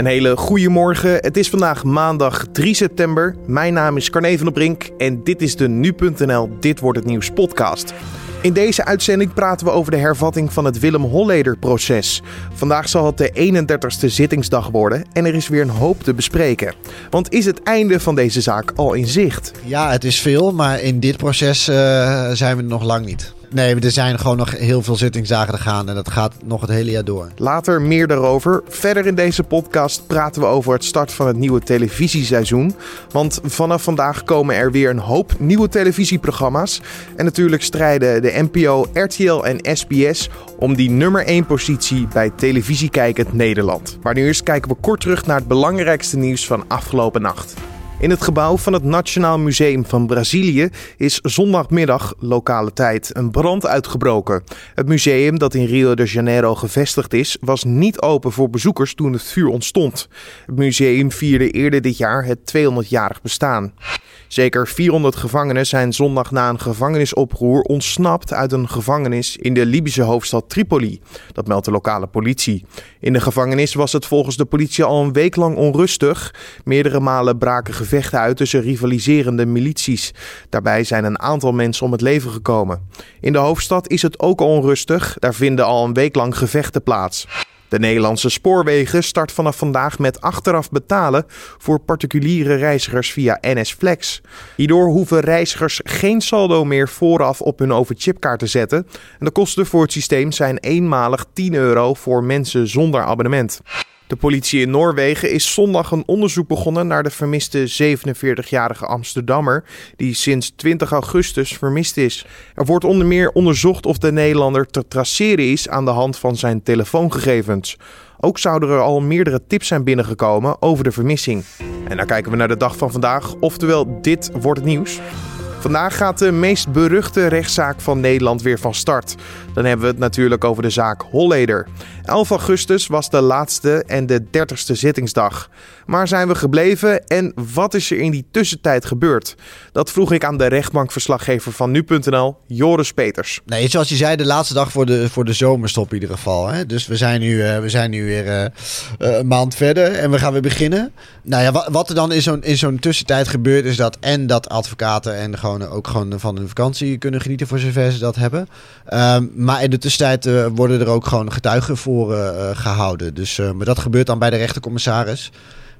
Een hele goede morgen. Het is vandaag maandag 3 september. Mijn naam is Carne van der Brink en dit is de nu.nl Dit wordt het nieuws podcast. In deze uitzending praten we over de hervatting van het Willem Holleder-proces. Vandaag zal het de 31ste zittingsdag worden en er is weer een hoop te bespreken. Want is het einde van deze zaak al in zicht? Ja, het is veel, maar in dit proces uh, zijn we nog lang niet. Nee, er zijn gewoon nog heel veel zittingsdagen te gaan en dat gaat nog het hele jaar door. Later meer daarover. Verder in deze podcast praten we over het start van het nieuwe televisieseizoen. Want vanaf vandaag komen er weer een hoop nieuwe televisieprogramma's. En natuurlijk strijden de NPO, RTL en SBS om die nummer 1 positie bij televisiekijkend Nederland. Maar nu eerst kijken we kort terug naar het belangrijkste nieuws van afgelopen nacht. In het gebouw van het Nationaal Museum van Brazilië is zondagmiddag lokale tijd een brand uitgebroken. Het museum dat in Rio de Janeiro gevestigd is, was niet open voor bezoekers toen het vuur ontstond. Het museum vierde eerder dit jaar het 200-jarig bestaan. Zeker 400 gevangenen zijn zondag na een gevangenisoproer ontsnapt uit een gevangenis in de Libische hoofdstad Tripoli. Dat meldt de lokale politie. In de gevangenis was het volgens de politie al een week lang onrustig. Meerdere malen braken gevechten uit tussen rivaliserende milities. Daarbij zijn een aantal mensen om het leven gekomen. In de hoofdstad is het ook onrustig. Daar vinden al een week lang gevechten plaats. De Nederlandse spoorwegen start vanaf vandaag met achteraf betalen voor particuliere reizigers via NS Flex. Hierdoor hoeven reizigers geen saldo meer vooraf op hun overchipkaart te zetten. En de kosten voor het systeem zijn eenmalig 10 euro voor mensen zonder abonnement. De politie in Noorwegen is zondag een onderzoek begonnen naar de vermiste 47-jarige Amsterdammer, die sinds 20 augustus vermist is. Er wordt onder meer onderzocht of de Nederlander te traceren is aan de hand van zijn telefoongegevens. Ook zouden er al meerdere tips zijn binnengekomen over de vermissing. En dan kijken we naar de dag van vandaag, oftewel dit wordt het nieuws. Vandaag gaat de meest beruchte rechtszaak van Nederland weer van start. Dan hebben we het natuurlijk over de zaak Holleder. 11 augustus was de laatste en de 30ste zittingsdag. Maar zijn we gebleven en wat is er in die tussentijd gebeurd? Dat vroeg ik aan de rechtbankverslaggever van nu.nl, Joris Peters. Nee, zoals je zei, de laatste dag voor de, voor de zomerstop in ieder geval. Hè? Dus we zijn nu, uh, we zijn nu weer uh, een maand verder en we gaan weer beginnen. Nou ja, wat, er dan in zo'n, in zo'n tussentijd gebeurt, is dat en dat advocaten en gewoon, ook gewoon van hun vakantie kunnen genieten voor zover ze dat hebben. Um, maar in de tussentijd uh, worden er ook gewoon getuigen voor uh, gehouden. Dus uh, maar dat gebeurt dan bij de rechtercommissaris.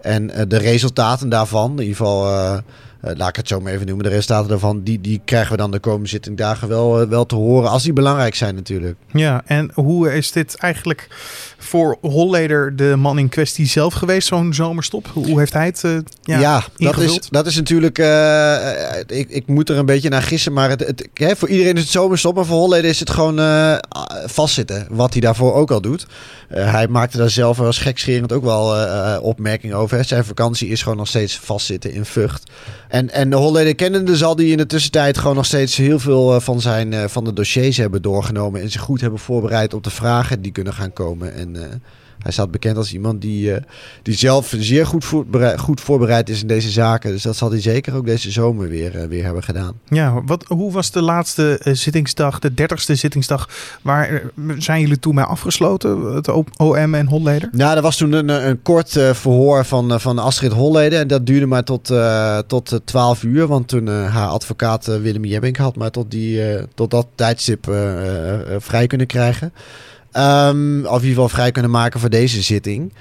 En de resultaten daarvan, in ieder geval, laat ik het zo maar even noemen, de resultaten daarvan, die, die krijgen we dan de komende zittingdagen wel, wel te horen, als die belangrijk zijn natuurlijk. Ja, en hoe is dit eigenlijk voor Holleder de man in kwestie zelf geweest, zo'n zomerstop? Hoe heeft hij het uh, ja, ja dat, is, dat is natuurlijk... Uh, ik, ik moet er een beetje naar gissen, maar het, het, hè, voor iedereen is het zomerstop. Maar voor Holleder is het gewoon uh, vastzitten, wat hij daarvoor ook al doet. hij maakte daar zelf als gekscherend ook wel opmerkingen over. Hè. Zijn vakantie is gewoon nog steeds vastzitten in Vught. En, en de Holleder kennende zal hij in de tussentijd gewoon nog steeds heel veel van, zijn, van de dossiers hebben doorgenomen. En zich goed hebben voorbereid op de vragen die kunnen gaan komen. En uh, hij staat bekend als iemand die, uh, die zelf zeer goed, voorbereid, goed voorbereid is in deze zaken. Dus dat zal hij zeker ook deze zomer weer, uh, weer hebben gedaan. Ja, wat, hoe was de laatste zittingsdag, de dertigste zittingsdag? Waar zijn jullie toen mee afgesloten, het OM en Holleder? Nou, er was toen een, een kort verhoor van, van Astrid Holleder. En dat duurde maar tot, tot 12 uur. Want toen haar advocaat Willem Jebbink had maar tot, die, tot dat tijdstip vrij kunnen krijgen. Um, of in ieder geval vrij kunnen maken voor deze zitting.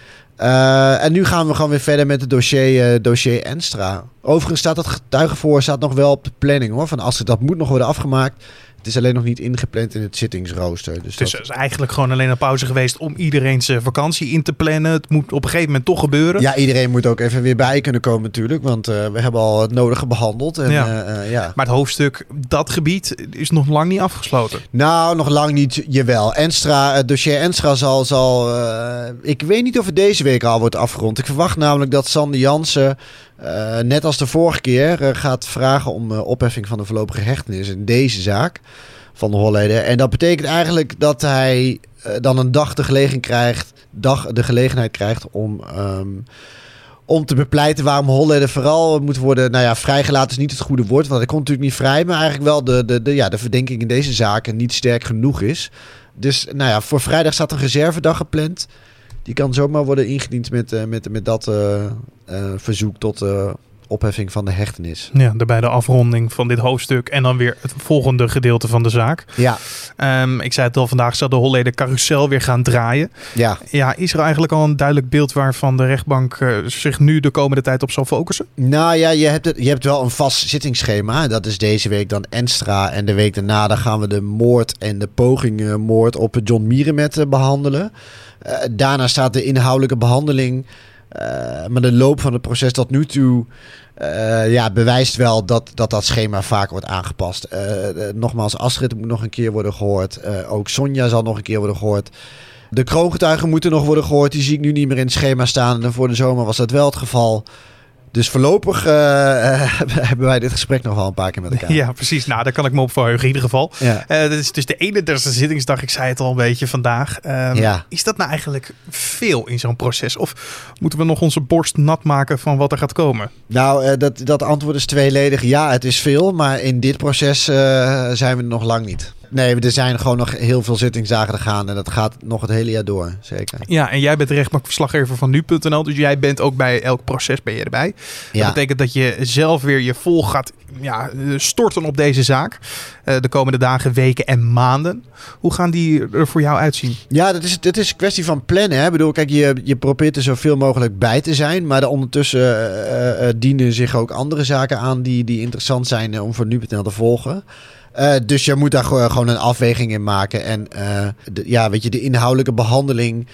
Uh, en nu gaan we gewoon weer verder met het dossier, uh, dossier Enstra. Overigens staat dat getuigenvoor staat nog wel op de planning hoor. Van als het, dat moet nog worden afgemaakt. Het is alleen nog niet ingepland in het zittingsrooster. Dus het is dat... eigenlijk gewoon alleen een pauze geweest om iedereen zijn vakantie in te plannen. Het moet op een gegeven moment toch gebeuren. Ja, iedereen moet ook even weer bij kunnen komen natuurlijk. Want uh, we hebben al het nodige behandeld. En, ja. Uh, uh, ja. Maar het hoofdstuk, dat gebied, is nog lang niet afgesloten. Nou, nog lang niet. Jawel. Enstra, het dossier Enstra zal... zal ik weet niet of het deze week al wordt afgerond. Ik verwacht namelijk dat Sander Jansen... Uh, net als de vorige keer uh, gaat vragen om uh, opheffing van de voorlopige hechtenis in deze zaak van de Holleder. En dat betekent eigenlijk dat hij dan een dag de, gelegen krijgt, dag de gelegenheid krijgt om, um, om te bepleiten waarom Holleder vooral moet worden. Nou ja, vrijgelaten is niet het goede woord, want hij komt natuurlijk niet vrij, maar eigenlijk wel de, de, de, ja, de verdenking in deze zaken niet sterk genoeg is. Dus nou ja, voor vrijdag staat een reservedag gepland. Die kan zomaar worden ingediend met, eh, met, met dat eh, eh, verzoek tot opheffing van de hechtenis. Ja, daarbij de afronding van dit hoofdstuk en dan weer het volgende gedeelte van de zaak. Ja, Ehm, ik zei het al, vandaag zal de Holleder carousel weer gaan draaien. ja. Ja, is er eigenlijk al een duidelijk beeld waarvan de rechtbank eh, zich nu de komende tijd op zal focussen? Nou ja, je hebt, het, je hebt wel een vast zittingsschema. Dat is deze week dan Enstra. En de week daarna dan gaan we de moord en de poging moord op John Mierenmet eh, behandelen. Eh, daarna staat de inhoudelijke behandeling. Eh, maar de loop van het proces tot nu toe eh, ja, bewijst wel dat, dat dat schema vaak wordt aangepast. Eh, nogmaals, Astrid moet nog een keer worden gehoord. Eh, ook Sonja zal nog een keer worden gehoord. De kroongetuigen moeten nog worden gehoord. Die zie ik nu niet meer in het schema staan. En voor de zomer was dat wel het geval. Dus voorlopig eh, hebben wij dit gesprek nog wel een paar keer met elkaar. Ja, precies. Nou, daar kan ik me op verheugen in ieder geval. Ja. Eh, dit is dus de 31ste zittingsdag. Ik zei het al een beetje vandaag. Ehm, Ja. Is dat nou eigenlijk veel in zo'n proces? Of moeten we nog onze borst nat maken van wat er gaat komen? Nou, eh, dat, dat antwoord is tweeledig. Ja, het is veel. Maar in dit proces zijn we nog lang niet. Nee, er zijn gewoon nog heel veel zittingsdagen te gaan. En dat gaat nog het hele jaar door. Zeker. Ja, en jij bent rechtbankverslaggever van nu.nl. Dus jij bent ook bij elk proces ben je erbij. Ja. Dat betekent dat je zelf weer je vol gaat ja, eh, storten op deze zaak. eh, de komende dagen, weken en maanden. Hoe gaan die er voor jou uitzien? Ja, dat is, het is een kwestie van plannen. Hè? Ik bedoel, kijk, je, je probeert er zoveel mogelijk bij te zijn. Maar er ondertussen eh, dienen zich ook andere zaken aan die, die interessant zijn om voor nu.nl te volgen. Eh, dus je moet daar gewoon een afweging in maken. En eh, de, ja, weet je, de inhoudelijke behandeling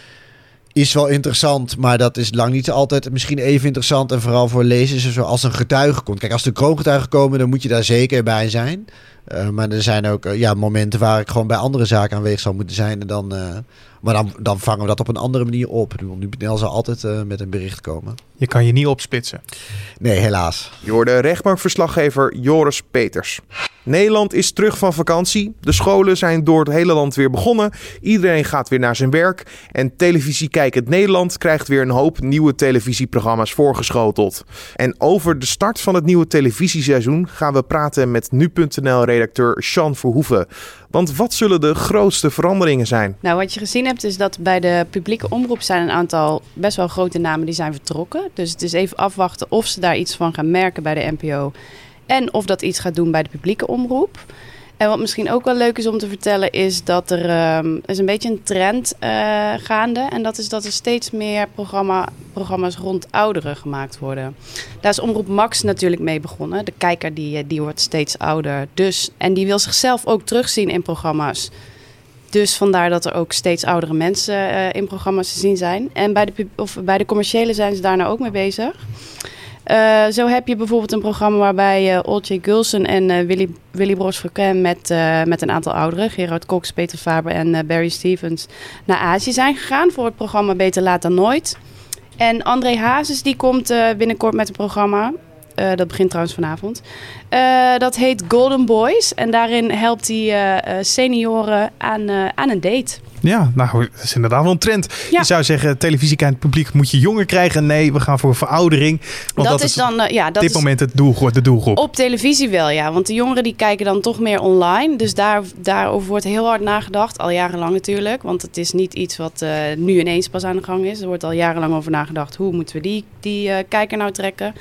is wel interessant, maar dat is lang niet altijd misschien even interessant. En vooral voor lezers en zo, als een getuige komt. Kijk, als er kroongetuigen komen, dan moet je daar zeker bij zijn. Eh, maar er zijn ook ja, momenten waar ik gewoon bij andere zaken aanwezig zou moeten zijn. En dan, eh, maar dan, dan vangen we dat op een andere manier op. Nu.nl zal altijd eh, met een bericht komen. Je kan je niet opsplitsen. Nee, helaas. Je hoorde rechtbankverslaggever Joris Peters. Nederland is terug van vakantie. De scholen zijn door het hele land weer begonnen. Iedereen gaat weer naar zijn werk. En Televisie Kijkend Nederland krijgt weer een hoop nieuwe televisieprogramma's voorgeschoteld. En over de start van het nieuwe televisieseizoen gaan we praten met nu.nl-redacteur Sean Verhoeven. Want wat zullen de grootste veranderingen zijn? Nou, wat je gezien hebt is dat bij de publieke omroep zijn een aantal best wel grote namen die zijn vertrokken. Dus het is even afwachten of ze daar iets van gaan merken bij de NPO. En of dat iets gaat doen bij de publieke omroep. En wat misschien ook wel leuk is om te vertellen, is dat er ehm, is een beetje een trend eh, gaande. En dat is dat er steeds meer programma, programma's rond ouderen gemaakt worden. Daar is Omroep Max natuurlijk mee begonnen. De kijker die, eh, die wordt steeds ouder. Dus, en die wil zichzelf ook terugzien in programma's. Dus vandaar dat er ook steeds oudere mensen eh, in programma's te zien zijn. En bij de, of bij de commerciële zijn ze daar nou ook mee bezig. Eh, zo heb je bijvoorbeeld een programma waarbij eh Olcay Gulsen en eh, Willy, Willy Bros met, eh, met een aantal ouderen, Gerard Cox, Peter Faber en Barry Stevens, naar Azië zijn gegaan voor het programma Beter Laat dan Nooit. En André Hazes die komt binnenkort met een programma. Eh, dat begint trouwens vanavond. Eh, dat heet Golden Boys. En daarin helpt hij eh, senioren aan, aan een date. Ja, nou, dat is inderdaad wel een trend. Ja. Je zou zeggen, televisiekijkend publiek moet je jonger krijgen. Nee, we gaan voor veroudering. Want dat, is dan, ja, op dat dit is moment het doelgroep, de doelgroep. op televisie wel, ja. Want de jongeren die kijken dan toch meer online. Dus daar, daarover wordt heel hard nagedacht. Al jarenlang natuurlijk. Want het is niet iets wat nu ineens pas aan de gang is. Er wordt al jarenlang over nagedacht. Hoe moeten we die, die kijker nou trekken?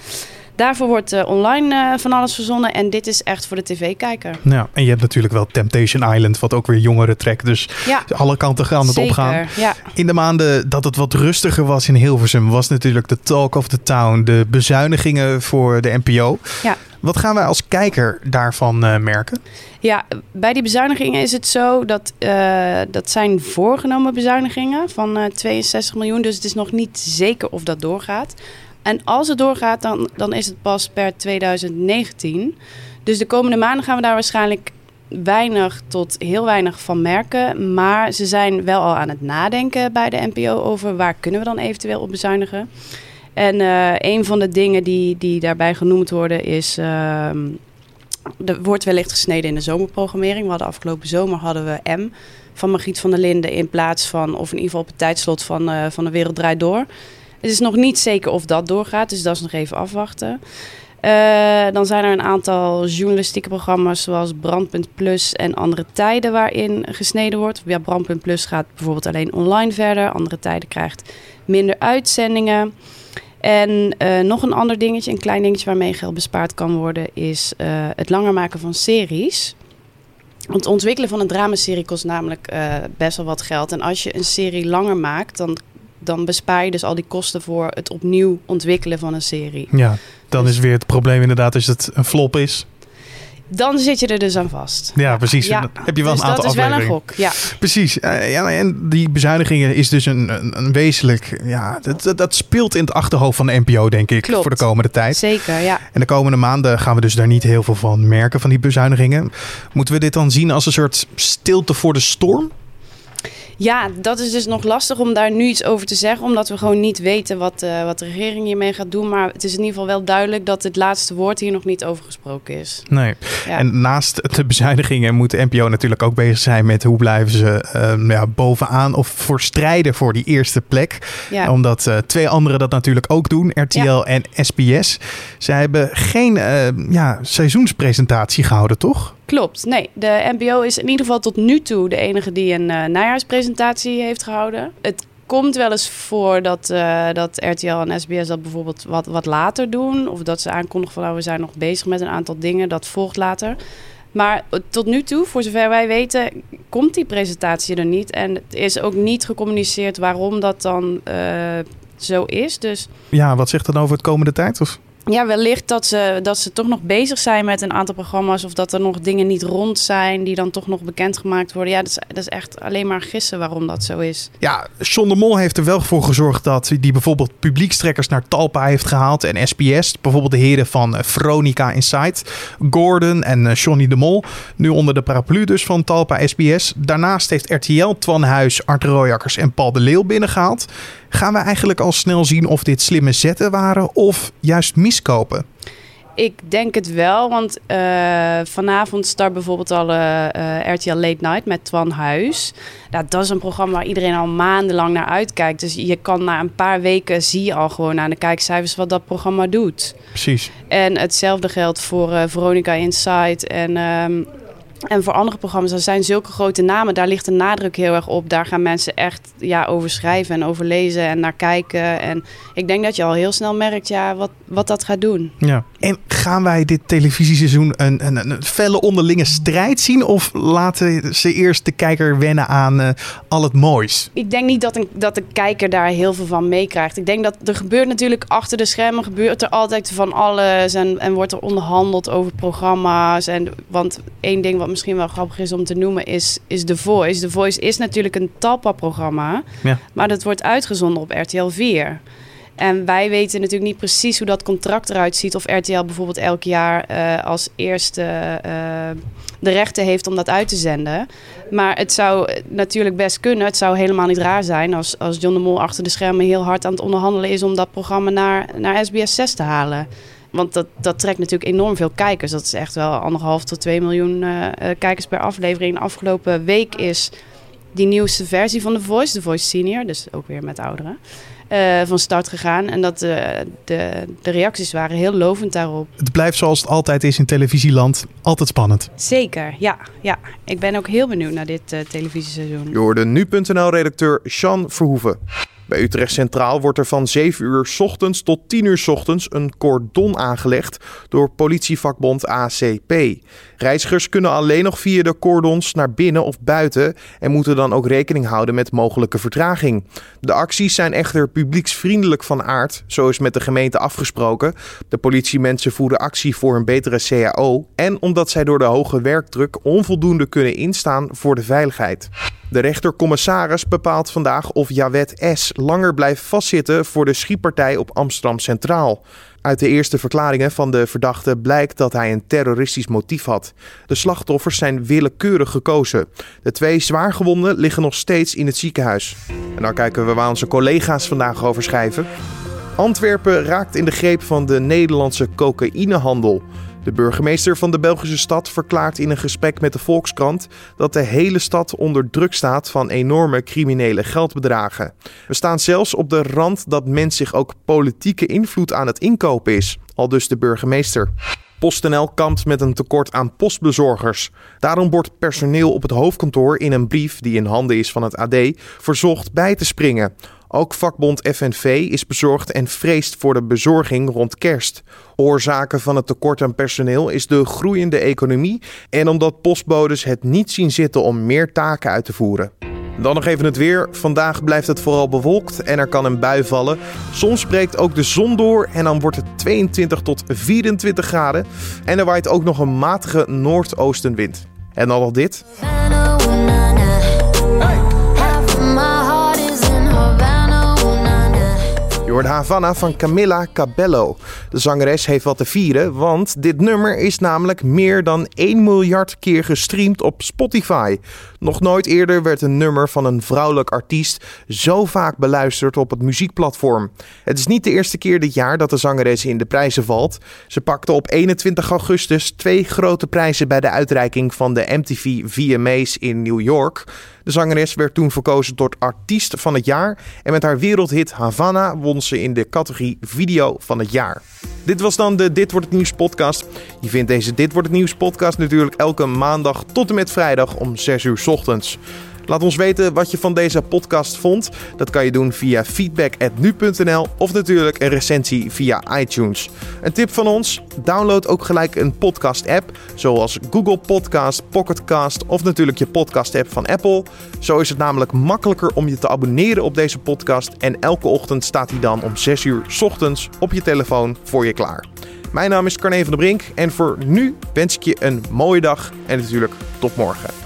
Daarvoor wordt eh, online eh, van alles verzonnen. En dit is echt voor de tv-kijker. Ja, en je hebt natuurlijk wel Temptation Island, wat ook weer jongeren trekt. Dus Ja, alle kanten gaan het zeker. opgaan. Ja. In de maanden dat het wat rustiger was in Hilversum, was natuurlijk de talk of the town, de bezuinigingen voor de NPO. Ja. Wat gaan wij als kijker daarvan eh, merken? Ja, bij die bezuinigingen is het zo dat uh, dat zijn voorgenomen bezuinigingen van uh, 62 miljoen. Dus het is nog niet zeker of dat doorgaat. En als het doorgaat, dan, dan is het pas per 2019. Dus de komende maanden gaan we daar waarschijnlijk weinig tot heel weinig van merken. Maar ze zijn wel al aan het nadenken bij de NPO over waar kunnen we dan eventueel op bezuinigen. En uh, een van de dingen die, die daarbij genoemd worden is. Uh, er wordt wellicht gesneden in de zomerprogrammering. We hadden afgelopen zomer hadden we M van Margriet van der Linden in plaats van, of in ieder geval op het tijdslot van, uh, van de Wereld Draait Door. Het is nog niet zeker of dat doorgaat, dus dat is nog even afwachten. Eh, dan zijn er een aantal journalistieke programma's zoals Brandpunt Plus en Andere Tijden waarin gesneden wordt. Ja, Brandpunt Plus gaat bijvoorbeeld alleen online verder. Andere Tijden krijgt minder uitzendingen. En uh, nog een ander dingetje, een klein dingetje waarmee geld bespaard kan worden, is uh, het langer maken van series. Want het ontwikkelen van een dramaserie kost namelijk best wel wat geld. En als je een serie langer maakt, dan, dan bespaar je dus al die kosten voor het opnieuw ontwikkelen van een serie. Ja, dan is weer het probleem inderdaad als het een flop is. Dan zit je er dus aan vast. Ja, precies. Ja. Heb je wel dus een aantal dat is wel een gok, ja. Precies. Uh, ja, en die bezuinigingen is dus een, een, een wezenlijk... Ja, dat, dat, dat, speelt in het achterhoofd van de NPO, denk ik, Klopt. voor de komende tijd. Zeker, ja. En de komende maanden gaan we dus daar niet heel veel van merken, van die bezuinigingen. Moeten we dit dan zien als een soort stilte voor de storm? Ja, dat is dus nog lastig om daar nu iets over te zeggen, omdat we gewoon niet weten wat, uh, wat de regering hiermee gaat doen. Maar het is in ieder geval wel duidelijk dat het laatste woord hier nog niet over gesproken is. Nee. Ja. En naast de bezuinigingen moet de NPO natuurlijk ook bezig zijn met hoe blijven ze uh, ja, bovenaan of voor strijden voor die eerste plek. Ja. Omdat uh, twee anderen dat natuurlijk ook doen, RTL en SBS. Zij hebben geen ja, seizoenspresentatie gehouden, toch? Klopt. Nee, de NPO is in ieder geval tot nu toe de enige die een uh, najaarspresentatie heeft gehouden. Het komt wel eens voor dat, uh, dat RTL en SBS dat bijvoorbeeld wat, wat later doen. Of dat ze aankondigen van nou, we zijn nog bezig met een aantal dingen. Dat volgt later. Maar tot nu toe, voor zover wij weten, komt die presentatie er niet. En het is ook niet gecommuniceerd waarom dat dan uh, zo is. Dus... Ja, wat zegt dat over het komende tijd? Of? Ja, wellicht dat ze, dat ze toch nog bezig zijn met een aantal programma's. Of dat er nog dingen niet rond zijn die dan toch nog bekendgemaakt worden. Ja, dat is, dat is echt alleen maar gissen waarom dat zo is. Ja, John de Mol heeft er wel voor gezorgd dat die bijvoorbeeld publiekstrekkers naar Talpa heeft gehaald. En SBS, bijvoorbeeld de heren van Veronica Insight, Gordon en Johnny de Mol. Nu onder de paraplu dus van Talpa SBS. Daarnaast heeft RTL Twan Huis, Art Royakkers en Paul de Leeuw binnengehaald. Gaan we eigenlijk al snel zien of dit slimme zetten waren of juist miskopen? Ik denk het wel, want uh, vanavond start bijvoorbeeld al uh, uh, RTL Late Night met Twan Huis. Nou, dat is een programma waar iedereen al maandenlang naar uitkijkt. Dus je kan na een paar weken zie je al gewoon aan de kijkcijfers wat dat programma doet. Precies. En hetzelfde geldt voor Veronica Insight en... Um, en voor andere programma's, dat zijn zulke grote namen, daar ligt de nadruk heel erg op. Daar gaan mensen echt ja, over schrijven en over lezen en naar kijken. En ik denk dat je al heel snel merkt ja, wat, wat dat gaat doen. Ja. En gaan wij dit televisieseizoen een, een, een felle onderlinge strijd zien? Of laten ze eerst de kijker wennen aan uh, al het moois? Ik denk niet dat, een, dat de kijker daar heel veel van meekrijgt. Ik denk dat er gebeurt natuurlijk achter de schermen, gebeurt er altijd van alles. En, en wordt er onderhandeld over programma's. En, want één ding wat misschien wel grappig is om te noemen, is, is The Voice. The Voice is natuurlijk een Talpa-programma, ja. maar dat wordt uitgezonden op RTL 4. En wij weten natuurlijk niet precies hoe dat contract eruit ziet. Of RTL bijvoorbeeld elk jaar uh, als eerste uh, de rechten heeft om dat uit te zenden. Maar het zou natuurlijk best kunnen. Het zou helemaal niet raar zijn als, als John de Mol achter de schermen heel hard aan het onderhandelen is om dat programma naar, naar SBS 6 te halen. Want dat, dat trekt natuurlijk enorm veel kijkers. Dat is echt wel anderhalf tot twee miljoen uh, kijkers per aflevering. De afgelopen week is die nieuwste versie van The Voice, The Voice Senior, dus ook weer met ouderen, uh, van start gegaan. En dat uh, de, de reacties waren heel lovend daarop. Het blijft zoals het altijd is in televisieland, altijd spannend. Zeker, ja. ja. Ik ben ook heel benieuwd naar dit uh, televisieseizoen. Je hoorde nu.nl-redacteur Sean Verhoeven. Bij Utrecht Centraal wordt er van 7 uur ochtends tot 10 uur ochtends een cordon aangelegd door politievakbond ACP. Reizigers kunnen alleen nog via de cordons naar binnen of buiten en moeten dan ook rekening houden met mogelijke vertraging. De acties zijn echter publieksvriendelijk van aard, zo is met de gemeente afgesproken. De politiemensen voeren actie voor een betere CAO en omdat zij door de hoge werkdruk onvoldoende kunnen instaan voor de veiligheid. De rechter-commissaris bepaalt vandaag of Jawet S. langer blijft vastzitten voor de schietpartij op Amsterdam Centraal. Uit de eerste verklaringen van de verdachte blijkt dat hij een terroristisch motief had. De slachtoffers zijn willekeurig gekozen. De twee zwaargewonden liggen nog steeds in het ziekenhuis. En dan kijken we waar onze collega's vandaag over schrijven. Antwerpen raakt in de greep van de Nederlandse cocaïnehandel. De burgemeester van de Belgische stad verklaart in een gesprek met de Volkskrant dat de hele stad onder druk staat van enorme criminele geldbedragen. We staan zelfs op de rand dat men zich ook politieke invloed aan het inkopen is, al dus de burgemeester. PostNL kampt met een tekort aan postbezorgers. Daarom wordt personeel op het hoofdkantoor in een brief die in handen is van het AD verzocht bij te springen. Ook vakbond FNV is bezorgd en vreest voor de bezorging rond kerst. Oorzaken van het tekort aan personeel is de groeiende economie en omdat postbodes het niet zien zitten om meer taken uit te voeren. Dan nog even het weer. Vandaag blijft het vooral bewolkt en er kan een bui vallen. Soms breekt ook de zon door en dan wordt het 22 tot 24 graden. En er waait ook nog een matige noordoostenwind. En dan nog dit. Havana van Camilla Cabello. De zangeres heeft wat te vieren, want dit nummer is namelijk meer dan 1 miljard keer gestreamd op Spotify. Nog nooit eerder werd een nummer van een vrouwelijk artiest zo vaak beluisterd op het muziekplatform. Het is niet de eerste keer dit jaar dat de zangeres in de prijzen valt. Ze pakte op 21 augustus twee grote prijzen bij de uitreiking van de MTV VMA's in New York. De zangeres werd toen verkozen tot artiest van het jaar en met haar wereldhit Havana won ze in de categorie video van het jaar. Dit was dan de Dit wordt het nieuws podcast. Je vindt deze Dit wordt het nieuws podcast natuurlijk elke maandag tot en met vrijdag om 6 uur ochtends. Laat ons weten wat je van deze podcast vond. Dat kan je doen via feedback.nu.nl of natuurlijk een recensie via iTunes. Een tip van ons: download ook gelijk een podcast-app, zoals Google Podcast, Pocketcast of natuurlijk je podcast-app van Apple. Zo is het namelijk makkelijker om je te abonneren op deze podcast en elke ochtend staat hij dan om 6 uur ochtends op je telefoon voor je klaar. Mijn naam is Carne van der Brink en voor nu wens ik je een mooie dag en natuurlijk tot morgen.